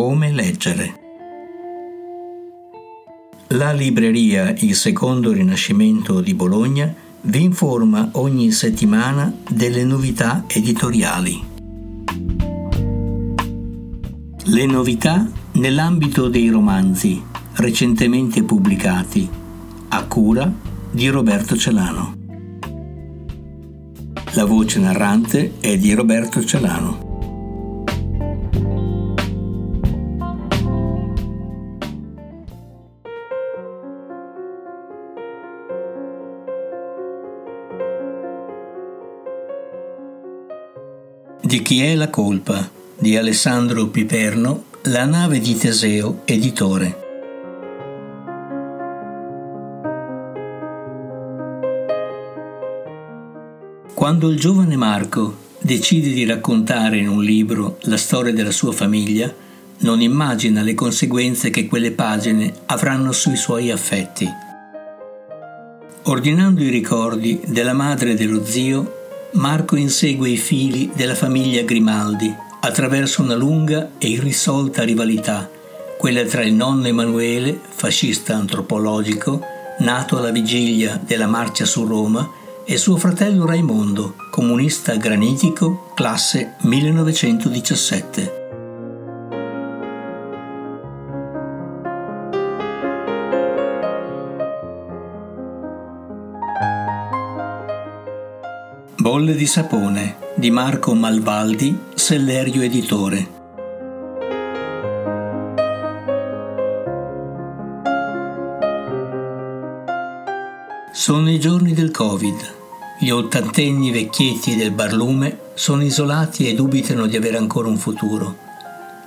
Come leggere. La libreria Il Secondo Rinascimento di Bologna vi informa ogni settimana delle novità editoriali. Le novità nell'ambito dei romanzi recentemente pubblicati a cura di Roberto Celano. La voce narrante è di Roberto Celano. Di chi è la colpa? di Alessandro Piperno, La nave di Teseo, editore. Quando il giovane Marco decide di raccontare in un libro la storia della sua famiglia, non immagina le conseguenze che quelle pagine avranno sui suoi affetti. Ordinando i ricordi della madre e dello zio, Marco insegue i fili della famiglia Grimaldi attraverso una lunga e irrisolta rivalità, quella tra il nonno Emanuele, fascista antropologico, nato alla vigilia della marcia su Roma, e suo fratello Raimondo, comunista granitico, classe 1917. Bolle di sapone di Marco Malvaldi, Sellerio Editore. Sono i giorni del Covid. Gli ottantenni vecchietti del barlume sono isolati e dubitano di avere ancora un futuro.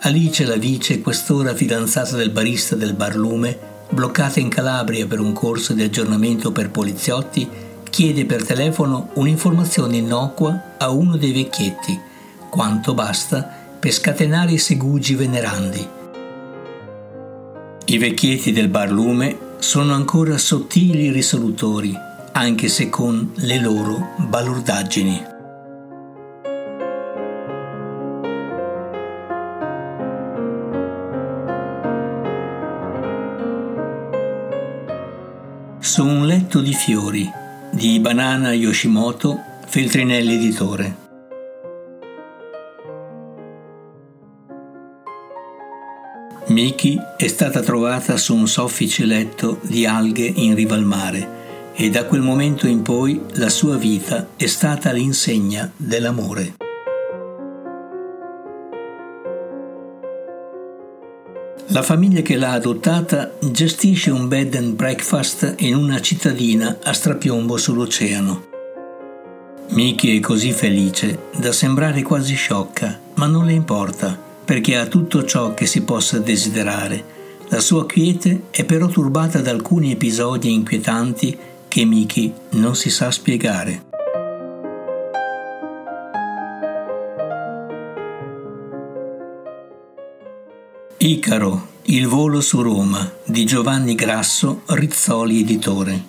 Alice, la vice, quest'ora fidanzata del barista del barlume, bloccata in Calabria per un corso di aggiornamento per poliziotti, chiede per telefono un'informazione innocua a uno dei vecchietti, quanto basta per scatenare i segugi venerandi. I vecchietti del barlume sono ancora sottili risolutori, anche se con le loro balordaggini. Su un letto di fiori di Banana Yoshimoto, Feltrinelli Editore. Miki è stata trovata su un soffice letto di alghe in riva al mare e da quel momento in poi la sua vita è stata l'insegna dell'amore. La famiglia che l'ha adottata gestisce un bed and breakfast in una cittadina a strapiombo sull'oceano. Miki è così felice da sembrare quasi sciocca, ma non le importa, perché ha tutto ciò che si possa desiderare. La sua quiete è però turbata da alcuni episodi inquietanti che Miki non si sa spiegare. Icaro, il volo su Roma di Giovanni Grasso, Rizzoli editore.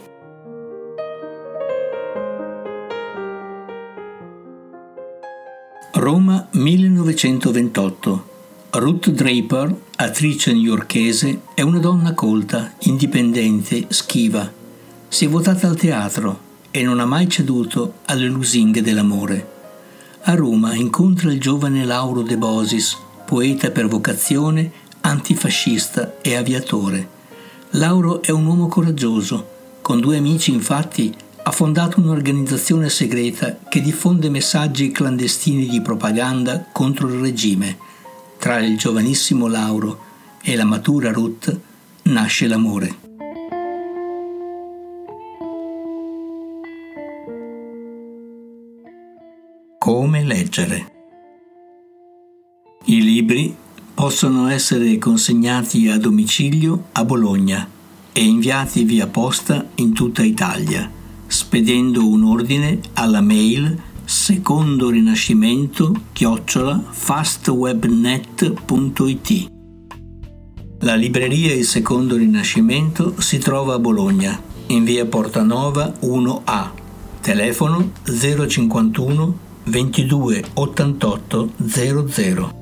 Roma 1928. Ruth Draper, attrice newyorkese, è una donna colta, indipendente, schiva. Si è votata al teatro e non ha mai ceduto alle lusinghe dell'amore. A Roma incontra il giovane Lauro De Bosis, poeta per vocazione antifascista e aviatore. Lauro è un uomo coraggioso. Con due amici, infatti, ha fondato un'organizzazione segreta che diffonde messaggi clandestini di propaganda contro il regime. Tra il giovanissimo Lauro e la matura Ruth nasce l'amore. Come leggere. I libri possono essere consegnati a domicilio a Bologna e inviati via posta in tutta Italia, spedendo un ordine alla mail secondo rinascimento chiocciola fastwebnet.it. La libreria Il Secondo Rinascimento si trova a Bologna, in via Portanova 1A, telefono 051 22 88 00.